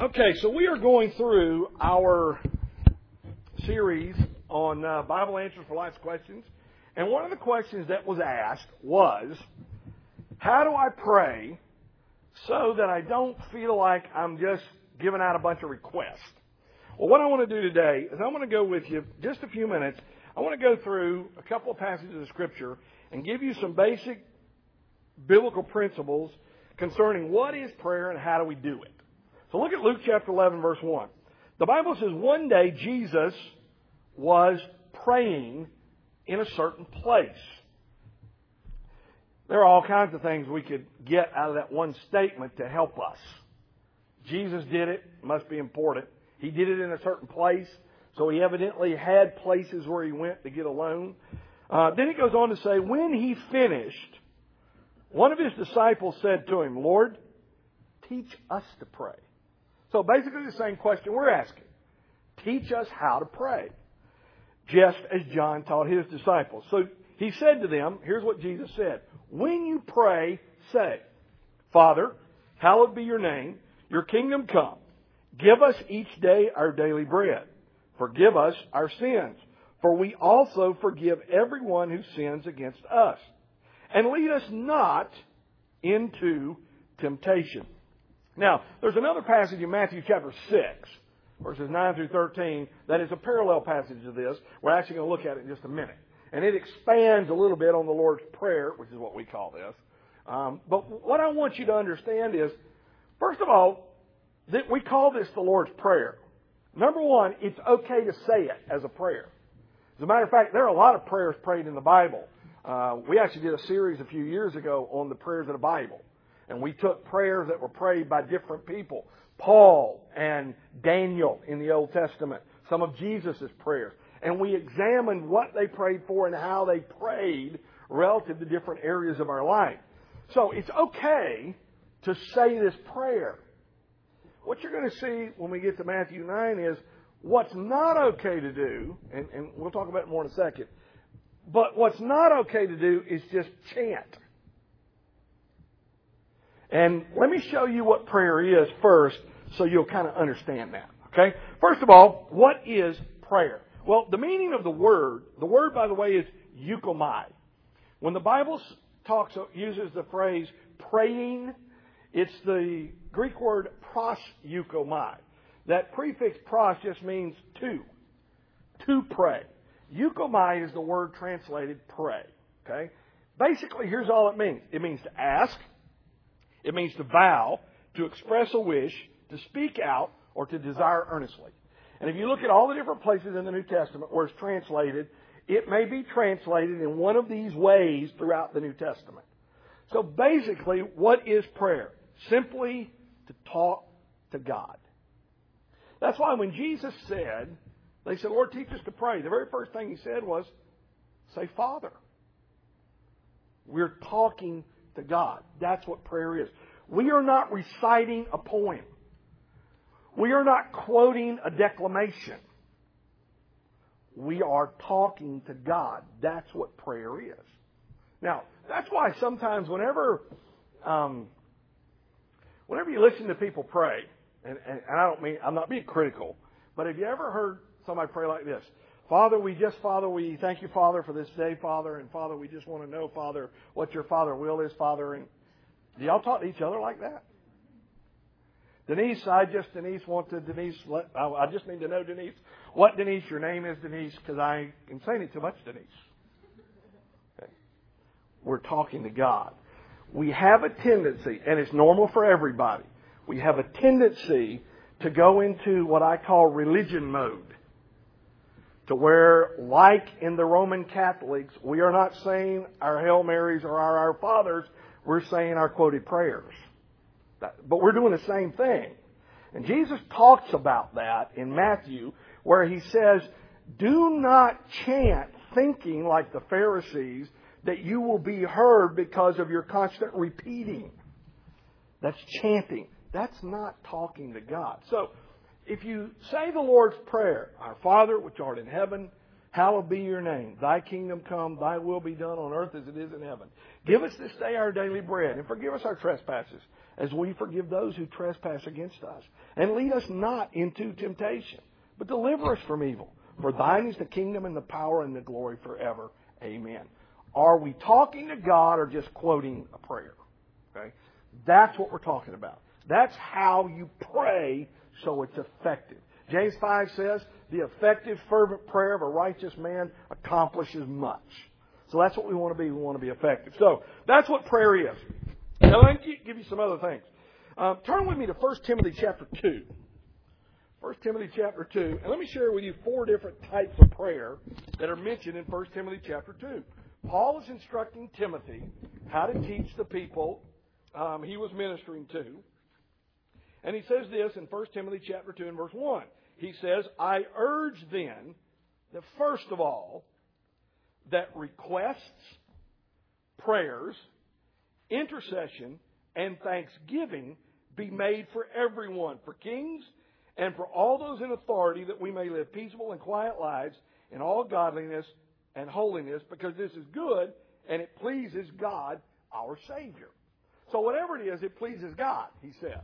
Okay, so we are going through our series on uh, Bible Answers for Life's Questions. And one of the questions that was asked was How do I pray so that I don't feel like I'm just giving out a bunch of requests? Well, what I want to do today is I want to go with you just a few minutes. I want to go through a couple of passages of Scripture and give you some basic biblical principles concerning what is prayer and how do we do it. So look at Luke chapter 11, verse 1. The Bible says one day Jesus was praying in a certain place. There are all kinds of things we could get out of that one statement to help us. Jesus did it, must be important. He did it in a certain place, so he evidently had places where he went to get alone. Uh, then he goes on to say, when he finished, one of his disciples said to him, Lord, teach us to pray. So basically the same question we're asking. Teach us how to pray. Just as John taught his disciples. So he said to them, here's what Jesus said. When you pray, say, Father, hallowed be your name, your kingdom come. Give us each day our daily bread. Forgive us our sins, for we also forgive everyone who sins against us. And lead us not into temptation. Now, there's another passage in Matthew chapter 6, verses 9 through 13, that is a parallel passage to this. We're actually going to look at it in just a minute. And it expands a little bit on the Lord's Prayer, which is what we call this. Um, but what I want you to understand is, first of all, that we call this the Lord's Prayer. Number one, it's okay to say it as a prayer. As a matter of fact, there are a lot of prayers prayed in the Bible. Uh, we actually did a series a few years ago on the prayers of the Bible. And we took prayers that were prayed by different people. Paul and Daniel in the Old Testament. Some of Jesus' prayers. And we examined what they prayed for and how they prayed relative to different areas of our life. So it's okay to say this prayer. What you're going to see when we get to Matthew 9 is what's not okay to do, and, and we'll talk about it more in a second, but what's not okay to do is just chant. And let me show you what prayer is first so you'll kind of understand that. Okay? First of all, what is prayer? Well, the meaning of the word, the word, by the way, is eukomai. When the Bible talks, uses the phrase praying, it's the Greek word pros eukomai. That prefix pros just means to, to pray. Eukomai is the word translated pray. Okay? Basically, here's all it means. It means to ask, it means to vow, to express a wish, to speak out, or to desire earnestly. And if you look at all the different places in the New Testament where it's translated, it may be translated in one of these ways throughout the New Testament. So basically, what is prayer? Simply to talk to God. That's why when Jesus said, they said, Lord, teach us to pray, the very first thing he said was, say, Father. We're talking to God. That's what prayer is. We are not reciting a poem. We are not quoting a declamation. We are talking to God. That's what prayer is. Now, that's why sometimes whenever, um, whenever you listen to people pray, and, and, and I don't mean, I'm not being critical, but have you ever heard somebody pray like this? Father, we just, Father, we thank you, Father, for this day, Father, and Father, we just want to know, Father, what your Father will is, Father, and do y'all talk to each other like that? Denise, I just, Denise, want to, Denise, let, I just need to know, Denise, what Denise, your name is, Denise, because I am saying it too much, Denise. Okay. We're talking to God. We have a tendency, and it's normal for everybody, we have a tendency to go into what I call religion mode to where, like in the Roman Catholics, we are not saying our Hail Marys or our Our Fathers, we're saying our quoted prayers. But we're doing the same thing. And Jesus talks about that in Matthew, where he says, Do not chant thinking like the Pharisees that you will be heard because of your constant repeating. That's chanting. That's not talking to God. So, if you say the Lord's Prayer, Our Father which art in heaven, Hallowed be your name. Thy kingdom come, thy will be done on earth as it is in heaven. Give us this day our daily bread, and forgive us our trespasses, as we forgive those who trespass against us. And lead us not into temptation, but deliver us from evil. For thine is the kingdom and the power and the glory forever. Amen. Are we talking to God or just quoting a prayer? Okay? That's what we're talking about. That's how you pray so it's effective. James 5 says, the effective, fervent prayer of a righteous man accomplishes much. So that's what we want to be. We want to be effective. So that's what prayer is. Now let me give you some other things. Um, turn with me to 1 Timothy chapter 2. 1 Timothy chapter 2. And let me share with you four different types of prayer that are mentioned in 1 Timothy chapter 2. Paul is instructing Timothy how to teach the people um, he was ministering to. And he says this in 1 Timothy chapter 2 and verse 1 he says, I urge then that first of all, that requests, prayers, intercession, and thanksgiving be made for everyone, for kings and for all those in authority, that we may live peaceable and quiet lives in all godliness and holiness, because this is good and it pleases God, our Savior. So whatever it is, it pleases God, he says.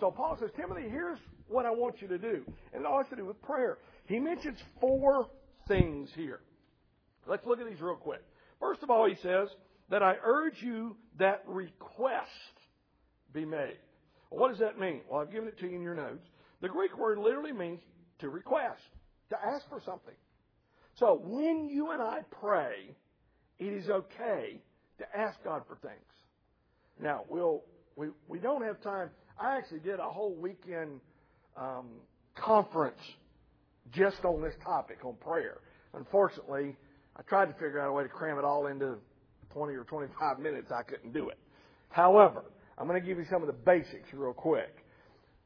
So Paul says, Timothy, here's what I want you to do. And it all has to do with prayer. He mentions four things here. Let's look at these real quick. First of all, he says that I urge you that request be made. Well, what does that mean? Well, I've given it to you in your notes. The Greek word literally means to request, to ask for something. So when you and I pray, it is okay to ask God for things. Now, we'll, we, we don't have time. I actually did a whole weekend um, conference just on this topic, on prayer. Unfortunately, I tried to figure out a way to cram it all into 20 or 25 minutes. I couldn't do it. However, I'm going to give you some of the basics real quick.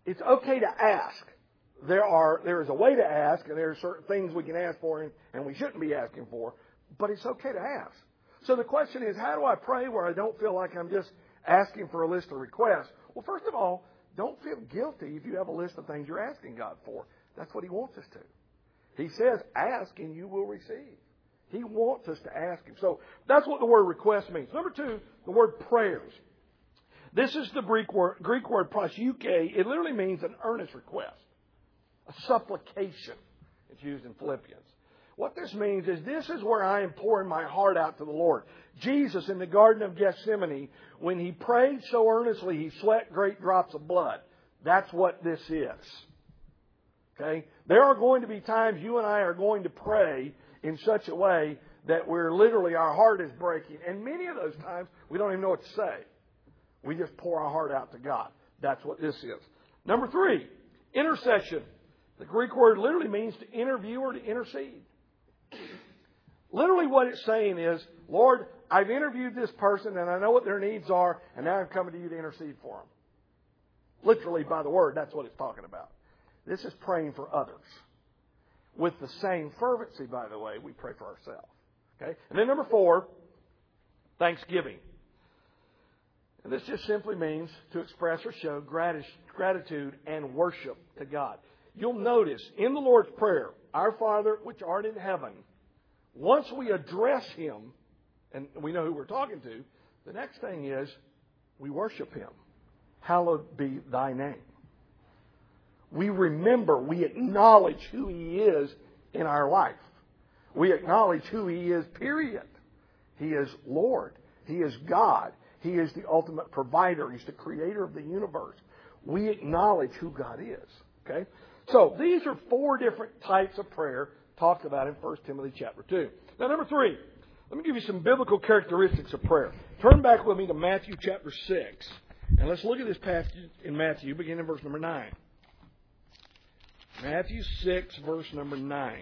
It's okay to ask. There are there is a way to ask, and there are certain things we can ask for, and, and we shouldn't be asking for. But it's okay to ask. So the question is, how do I pray where I don't feel like I'm just asking for a list of requests? Well, first of all, don't feel guilty if you have a list of things you're asking God for. That's what He wants us to. He says, ask and you will receive. He wants us to ask Him. So that's what the word request means. Number two, the word prayers. This is the Greek word, Greek word prosuke. It literally means an earnest request, a supplication. It's used in Philippians. What this means is this is where I am pouring my heart out to the Lord. Jesus in the Garden of Gethsemane, when he prayed so earnestly, he sweat great drops of blood. That's what this is. Okay? There are going to be times you and I are going to pray in such a way that we're literally, our heart is breaking. And many of those times, we don't even know what to say. We just pour our heart out to God. That's what this is. Number three, intercession. The Greek word literally means to interview or to intercede. Literally, what it's saying is, Lord, I've interviewed this person and I know what their needs are, and now I'm coming to you to intercede for them. Literally, by the word, that's what it's talking about. This is praying for others. With the same fervency, by the way, we pray for ourselves. Okay? And then number four, thanksgiving. And this just simply means to express or show gratitude and worship to God. You'll notice in the Lord's Prayer, Our Father which art in heaven, once we address Him, and we know who we're talking to, the next thing is we worship Him. Hallowed be thy name. We remember, we acknowledge who He is in our life. We acknowledge who He is, period. He is Lord. He is God. He is the ultimate provider. He's the creator of the universe. We acknowledge who God is. Okay? So these are four different types of prayer talked about in 1 Timothy chapter 2. Now, number three, let me give you some biblical characteristics of prayer. Turn back with me to Matthew chapter 6, and let's look at this passage in Matthew, beginning in verse number 9. Matthew 6, verse number 9.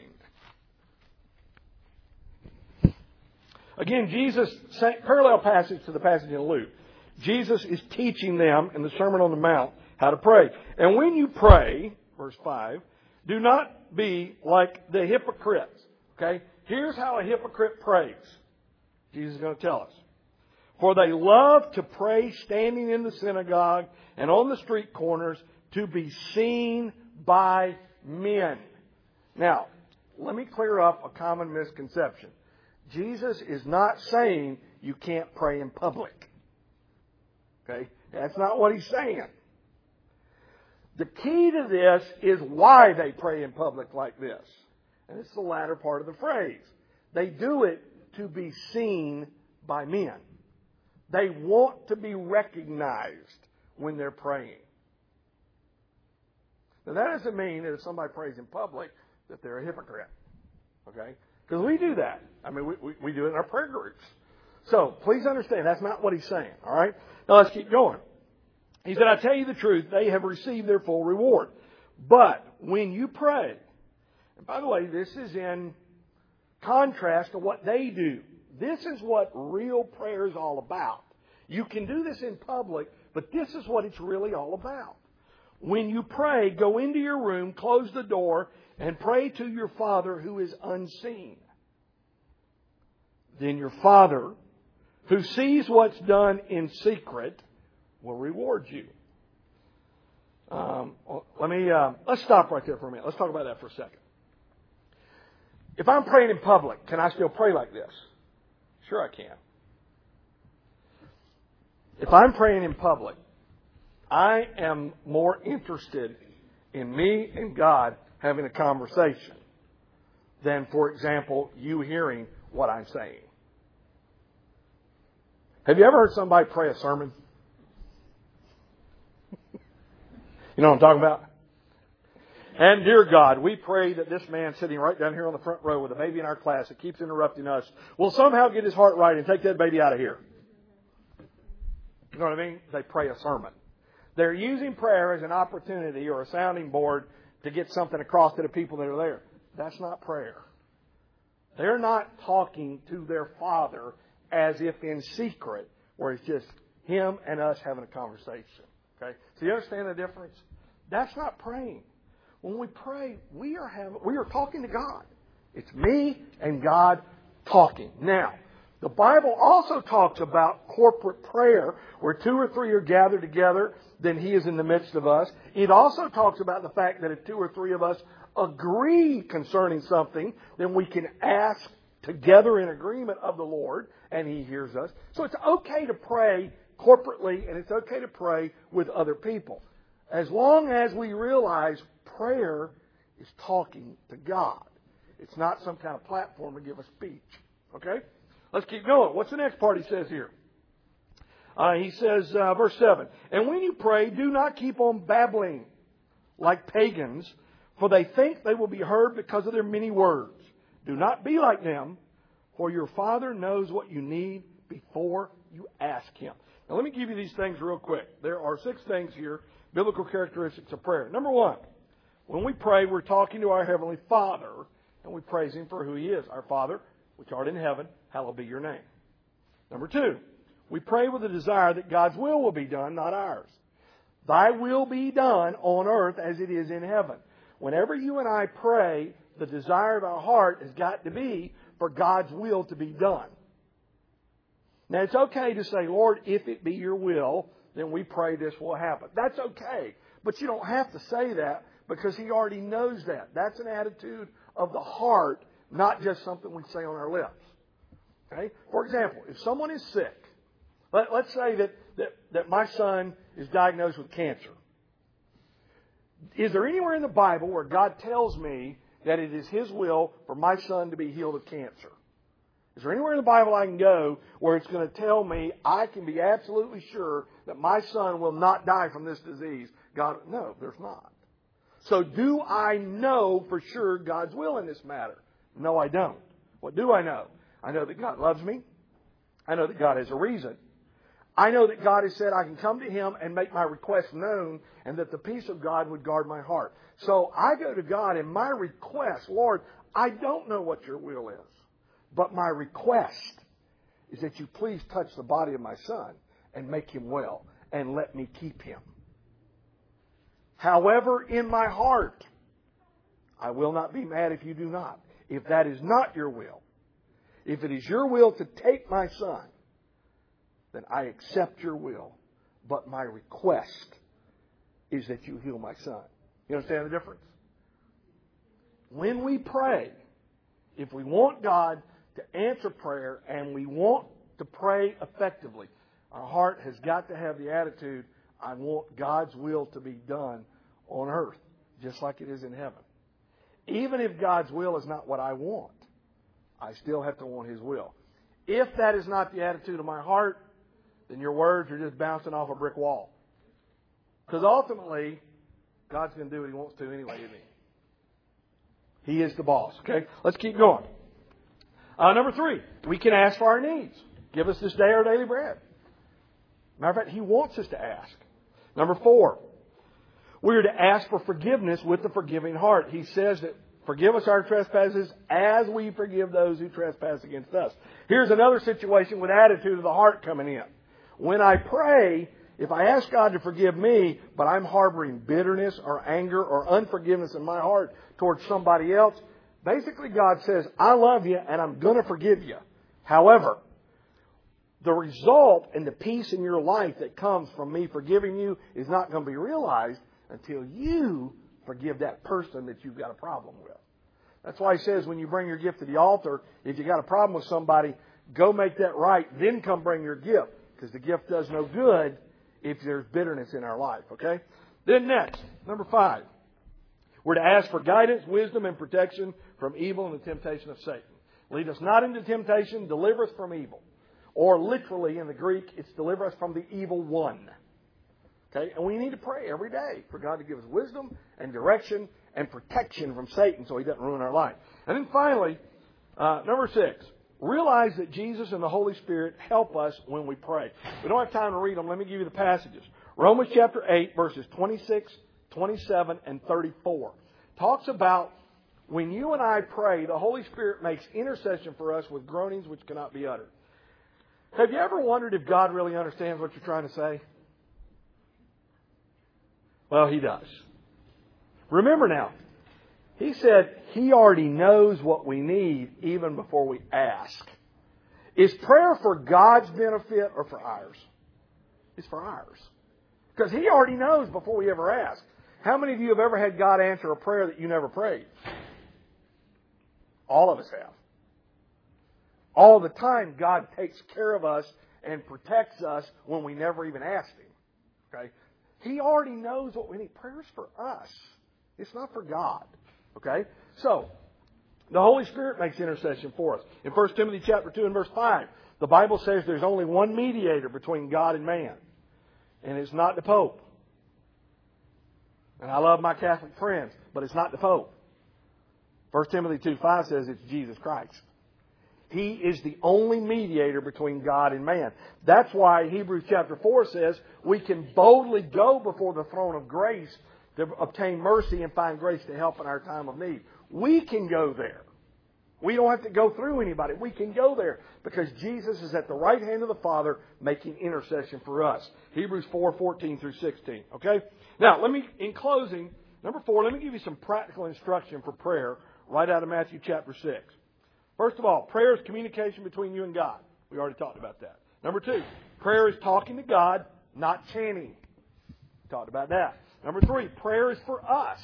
Again, Jesus, parallel passage to the passage in Luke. Jesus is teaching them in the Sermon on the Mount how to pray. And when you pray, verse 5, do not be like the hypocrites. Okay? Here's how a hypocrite prays. Jesus is going to tell us. For they love to pray standing in the synagogue and on the street corners to be seen by men. Now, let me clear up a common misconception. Jesus is not saying you can't pray in public. Okay? That's not what he's saying. The key to this is why they pray in public like this. And it's the latter part of the phrase. They do it to be seen by men. They want to be recognized when they're praying. Now that doesn't mean that if somebody prays in public that they're a hypocrite. Okay? Because we do that. I mean, we, we, we do it in our prayer groups. So please understand that's not what he's saying. All right? Now let's keep going. He said, I tell you the truth, they have received their full reward. But when you pray, and by the way, this is in contrast to what they do. This is what real prayer is all about. You can do this in public, but this is what it's really all about. When you pray, go into your room, close the door, and pray to your Father who is unseen. Then your Father, who sees what's done in secret, will reward you. Um, let me uh, let's stop right there for a minute. Let's talk about that for a second. If I'm praying in public, can I still pray like this? Sure, I can. If I'm praying in public, I am more interested in me and God having a conversation than, for example, you hearing what I'm saying. Have you ever heard somebody pray a sermon? you know what I'm talking about? And dear God, we pray that this man sitting right down here on the front row with a baby in our class that keeps interrupting us will somehow get his heart right and take that baby out of here. You know what I mean? They pray a sermon. They're using prayer as an opportunity or a sounding board to get something across to the people that are there. That's not prayer. They're not talking to their Father as if in secret, where it's just Him and us having a conversation. Okay? So you understand the difference? That's not praying. When we pray, we are having, we are talking to God. It's me and God talking. Now, the Bible also talks about corporate prayer, where two or three are gathered together, then He is in the midst of us. It also talks about the fact that if two or three of us agree concerning something, then we can ask together in agreement of the Lord, and He hears us. So it's okay to pray corporately, and it's okay to pray with other people. As long as we realize prayer is talking to God. It's not some kind of platform to give a speech. Okay? Let's keep going. What's the next part he says here? Uh, he says, uh, verse 7 And when you pray, do not keep on babbling like pagans, for they think they will be heard because of their many words. Do not be like them, for your Father knows what you need before you ask Him. Now, let me give you these things real quick. There are six things here, biblical characteristics of prayer. Number one, when we pray, we're talking to our Heavenly Father, and we praise Him for who He is. Our Father, which art in heaven, hallowed be your name. Number two, we pray with a desire that God's will will be done, not ours. Thy will be done on earth as it is in heaven. Whenever you and I pray, the desire of our heart has got to be for God's will to be done. Now it's okay to say, Lord, if it be your will, then we pray this will happen. That's okay. But you don't have to say that because He already knows that. That's an attitude of the heart, not just something we say on our lips. Okay? For example, if someone is sick, let, us say that, that, that my son is diagnosed with cancer. Is there anywhere in the Bible where God tells me that it is His will for my son to be healed of cancer? Is there anywhere in the Bible I can go where it's going to tell me I can be absolutely sure that my son will not die from this disease? God, no, there's not. So do I know for sure God's will in this matter? No, I don't. What do I know? I know that God loves me. I know that God has a reason. I know that God has said I can come to Him and make my request known and that the peace of God would guard my heart. So I go to God in my request, Lord, I don't know what your will is, but my request is that you please touch the body of my son and make him well and let me keep him. However, in my heart, I will not be mad if you do not. If that is not your will, if it is your will to take my son, then I accept your will. But my request is that you heal my son. You understand the difference? When we pray, If we want God to answer prayer and we want to pray effectively, our heart has got to have the attitude, I want God's will to be done on earth, just like it is in heaven. Even if God's will is not what I want, I still have to want His will. If that is not the attitude of my heart, then your words are just bouncing off a brick wall. Because ultimately, God's going to do what He wants to anyway, isn't He? He is the boss. Okay? Let's keep going. Uh, number three, we can ask for our needs. Give us this day our daily bread. Matter of fact, He wants us to ask. Number four, we are to ask for forgiveness with the forgiving heart. He says that forgive us our trespasses as we forgive those who trespass against us. Here's another situation with attitude of the heart coming in. When I pray, if I ask God to forgive me, but I'm harboring bitterness or anger or unforgiveness in my heart towards somebody else, basically God says, I love you and I'm going to forgive you. However, the result and the peace in your life that comes from me forgiving you is not going to be realized until you forgive that person that you've got a problem with. That's why he says when you bring your gift to the altar, if you got a problem with somebody, go make that right, then come bring your gift. Because the gift does no good if there's bitterness in our life, okay? Then next, number five. We're to ask for guidance, wisdom, and protection from evil and the temptation of Satan. Lead us not into temptation, deliver us from evil. Or literally in the Greek, it's deliver us from the evil one. Okay? And we need to pray every day for God to give us wisdom and direction and protection from Satan so he doesn't ruin our life. And then finally, uh, number six, realize that Jesus and the Holy Spirit help us when we pray. We don't have time to read them. Let me give you the passages. Romans chapter 8, verses 26, 27, and 34 talks about when you and I pray, the Holy Spirit makes intercession for us with groanings which cannot be uttered. Have you ever wondered if God really understands what you're trying to say? Well, He does. Remember now, He said He already knows what we need even before we ask. Is prayer for God's benefit or for ours? It's for ours. Because He already knows before we ever ask. How many of you have ever had God answer a prayer that you never prayed? All of us have. All the time, God takes care of us and protects us when we never even asked Him. Okay? He already knows what we need. Prayer's for us. It's not for God. Okay? So, the Holy Spirit makes intercession for us. In 1 Timothy chapter 2 and verse 5, the Bible says there's only one mediator between God and man. And it's not the Pope. And I love my Catholic friends, but it's not the Pope. 1 Timothy 2 5 says it's Jesus Christ. He is the only mediator between God and man. That's why Hebrews chapter 4 says we can boldly go before the throne of grace to obtain mercy and find grace to help in our time of need. We can go there. We don't have to go through anybody. We can go there because Jesus is at the right hand of the Father making intercession for us. Hebrews 4, 14 through 16. Okay? Now, let me, in closing, number four, let me give you some practical instruction for prayer right out of Matthew chapter 6. First of all, prayer is communication between you and God. We already talked about that. Number two, prayer is talking to God, not chanting. Talked about that. Number three, prayer is for us.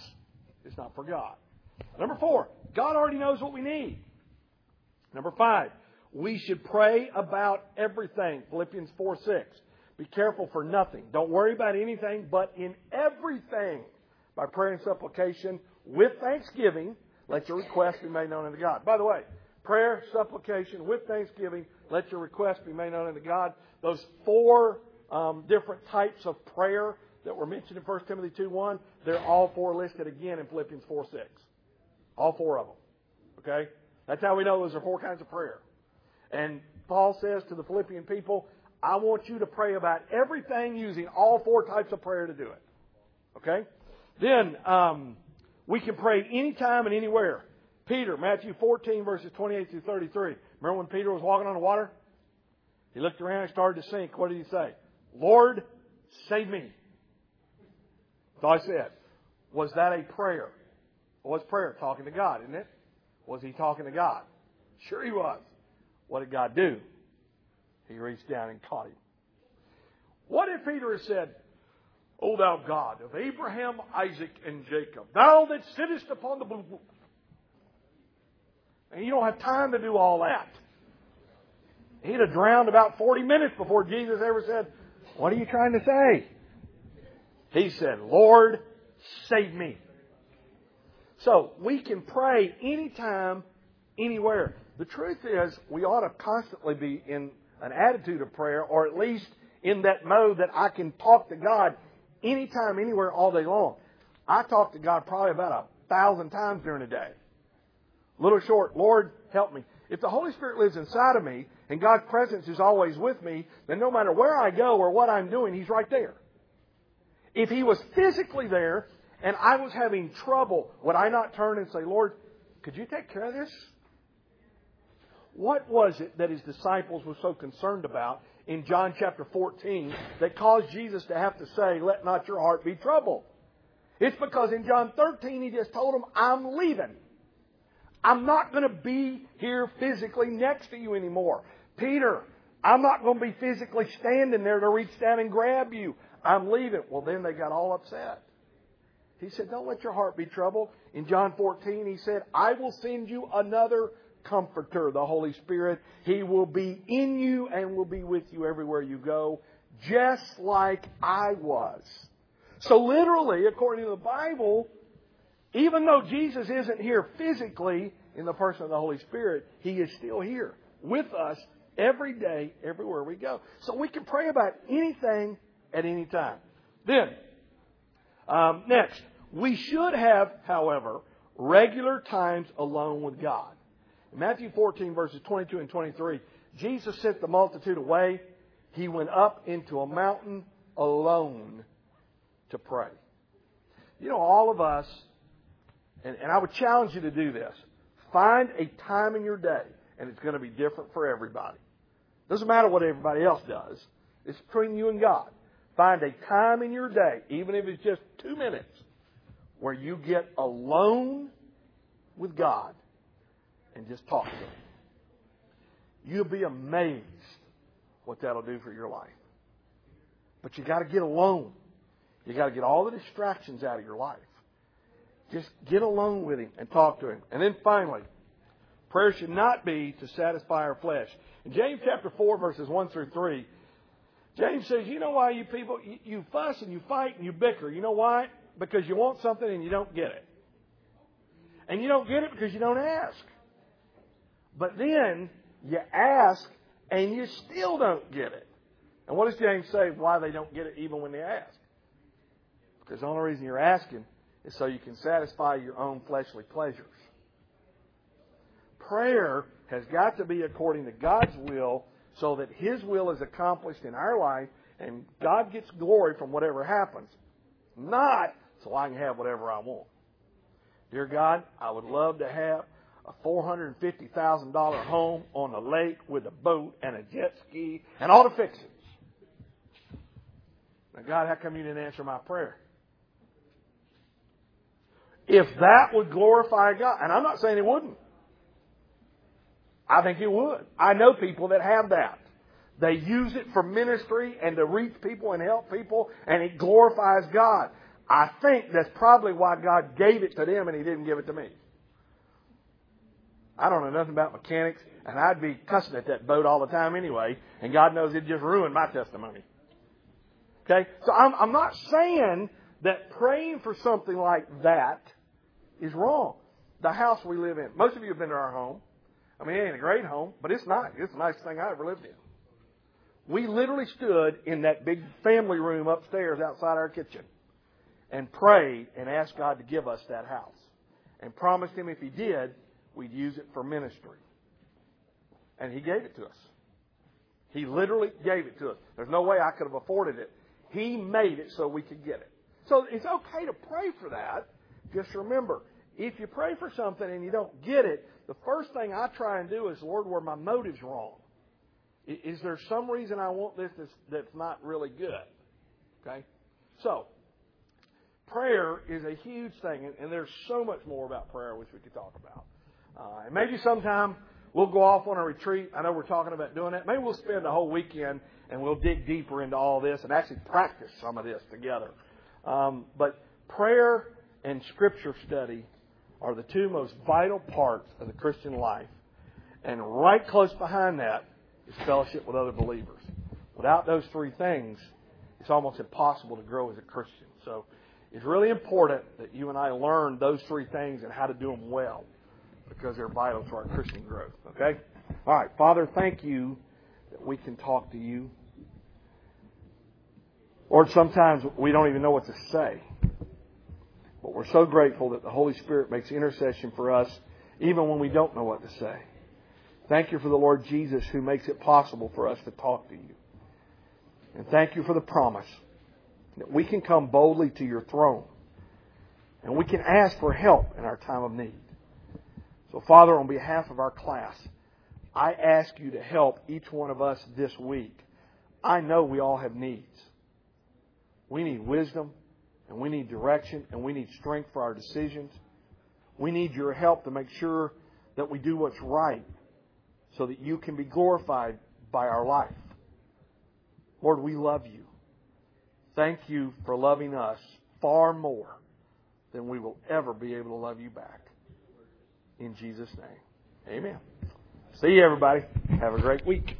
It's not for God. Number four, God already knows what we need. Number five, we should pray about everything. Philippians 4 6. Be careful for nothing. Don't worry about anything, but in everything, by prayer and supplication, with thanksgiving, let your request be made known unto God. By the way, prayer, supplication, with thanksgiving, let your request be made known unto God. Those four um, different types of prayer that were mentioned in 1 Timothy 2 1, they're all four listed again in Philippians 4 6. All four of them. Okay? That's how we know those are four kinds of prayer. And Paul says to the Philippian people, I want you to pray about everything using all four types of prayer to do it. Okay? Then, um, we can pray anytime and anywhere. Peter, Matthew 14, verses 28 through 33. Remember when Peter was walking on the water? He looked around and started to sink. What did he say? Lord, save me. So I said, was that a prayer? Was prayer? Talking to God, isn't it? Was he talking to God? Sure he was. What did God do? He reached down and caught him. What if Peter had said, O thou God of Abraham, Isaac, and Jacob, thou that sittest upon the blue. And you don't have time to do all that. He'd have drowned about 40 minutes before Jesus ever said, What are you trying to say? He said, Lord, save me. So we can pray anytime, anywhere. The truth is, we ought to constantly be in an attitude of prayer, or at least in that mode that I can talk to God anytime, anywhere, all day long. I talk to God probably about a thousand times during the day. Little short, Lord, help me. If the Holy Spirit lives inside of me and God's presence is always with me, then no matter where I go or what I'm doing, He's right there. If He was physically there and I was having trouble, would I not turn and say, Lord, could you take care of this? What was it that His disciples were so concerned about in John chapter 14 that caused Jesus to have to say, let not your heart be troubled? It's because in John 13 He just told them, I'm leaving. I'm not going to be here physically next to you anymore. Peter, I'm not going to be physically standing there to reach down and grab you. I'm leaving. Well, then they got all upset. He said, Don't let your heart be troubled. In John 14, he said, I will send you another comforter, the Holy Spirit. He will be in you and will be with you everywhere you go, just like I was. So literally, according to the Bible, even though Jesus isn't here physically in the person of the Holy Spirit, He is still here with us every day, everywhere we go. So we can pray about anything at any time. Then, um, next, we should have, however, regular times alone with God. Matthew 14, verses 22 and 23, Jesus sent the multitude away. He went up into a mountain alone to pray. You know, all of us and, and I would challenge you to do this. Find a time in your day, and it's going to be different for everybody. Doesn't matter what everybody else does. It's between you and God. Find a time in your day, even if it's just two minutes, where you get alone with God and just talk to Him. You'll be amazed what that'll do for your life. But you got to get alone. You got to get all the distractions out of your life. Just get alone with Him and talk to Him. And then finally, prayer should not be to satisfy our flesh. In James chapter 4, verses 1 through 3, James says, You know why you people, you fuss and you fight and you bicker. You know why? Because you want something and you don't get it. And you don't get it because you don't ask. But then you ask and you still don't get it. And what does James say why they don't get it even when they ask? Because the only reason you're asking is so you can satisfy your own fleshly pleasures. Prayer has got to be according to God's will so that His will is accomplished in our life and God gets glory from whatever happens. Not so I can have whatever I want. Dear God, I would love to have a $450,000 home on a lake with a boat and a jet ski and all the fixings. Now, God, how come you didn't answer my prayer? If that would glorify God, and I'm not saying it wouldn't. I think it would. I know people that have that. They use it for ministry and to reach people and help people, and it glorifies God. I think that's probably why God gave it to them and He didn't give it to me. I don't know nothing about mechanics, and I'd be cussing at that boat all the time anyway, and God knows it'd just ruined my testimony. Okay? So I'm, I'm not saying that praying for something like that is wrong. The house we live in. Most of you have been to our home. I mean, it ain't a great home, but it's nice. It's the nicest thing I ever lived in. We literally stood in that big family room upstairs outside our kitchen and prayed and asked God to give us that house. And promised Him if He did, we'd use it for ministry. And He gave it to us. He literally gave it to us. There's no way I could have afforded it. He made it so we could get it. So it's okay to pray for that. Just remember, if you pray for something and you don't get it, the first thing I try and do is, Lord, where my motive's wrong. Is there some reason I want this that's, not really good? Okay? So, prayer is a huge thing, and, there's so much more about prayer which we could talk about. Uh, and maybe sometime we'll go off on a retreat. I know we're talking about doing that. Maybe we'll spend the whole weekend and we'll dig deeper into all this and actually practice some of this together. Um, but prayer and Scripture study are the two most vital parts of the Christian life. And right close behind that is fellowship with other believers. Without those three things, it's almost impossible to grow as a Christian. So it's really important that you and I learn those three things and how to do them well because they're vital to our Christian growth. Okay? All right. Father, thank you that we can talk to you. Lord, sometimes we don't even know what to say. But we're so grateful that the Holy Spirit makes intercession for us even when we don't know what to say. Thank you for the Lord Jesus who makes it possible for us to talk to you. And thank you for the promise that we can come boldly to your throne and we can ask for help in our time of need. So, Father, on behalf of our class, I ask you to help each one of us this week. I know we all have needs. We need wisdom, and we need direction, and we need strength for our decisions. We need your help to make sure that we do what's right so that you can be glorified by our life. Lord, we love you. Thank you for loving us far more than we will ever be able to love you back. In Jesus' name. Amen. See you, everybody. Have a great week.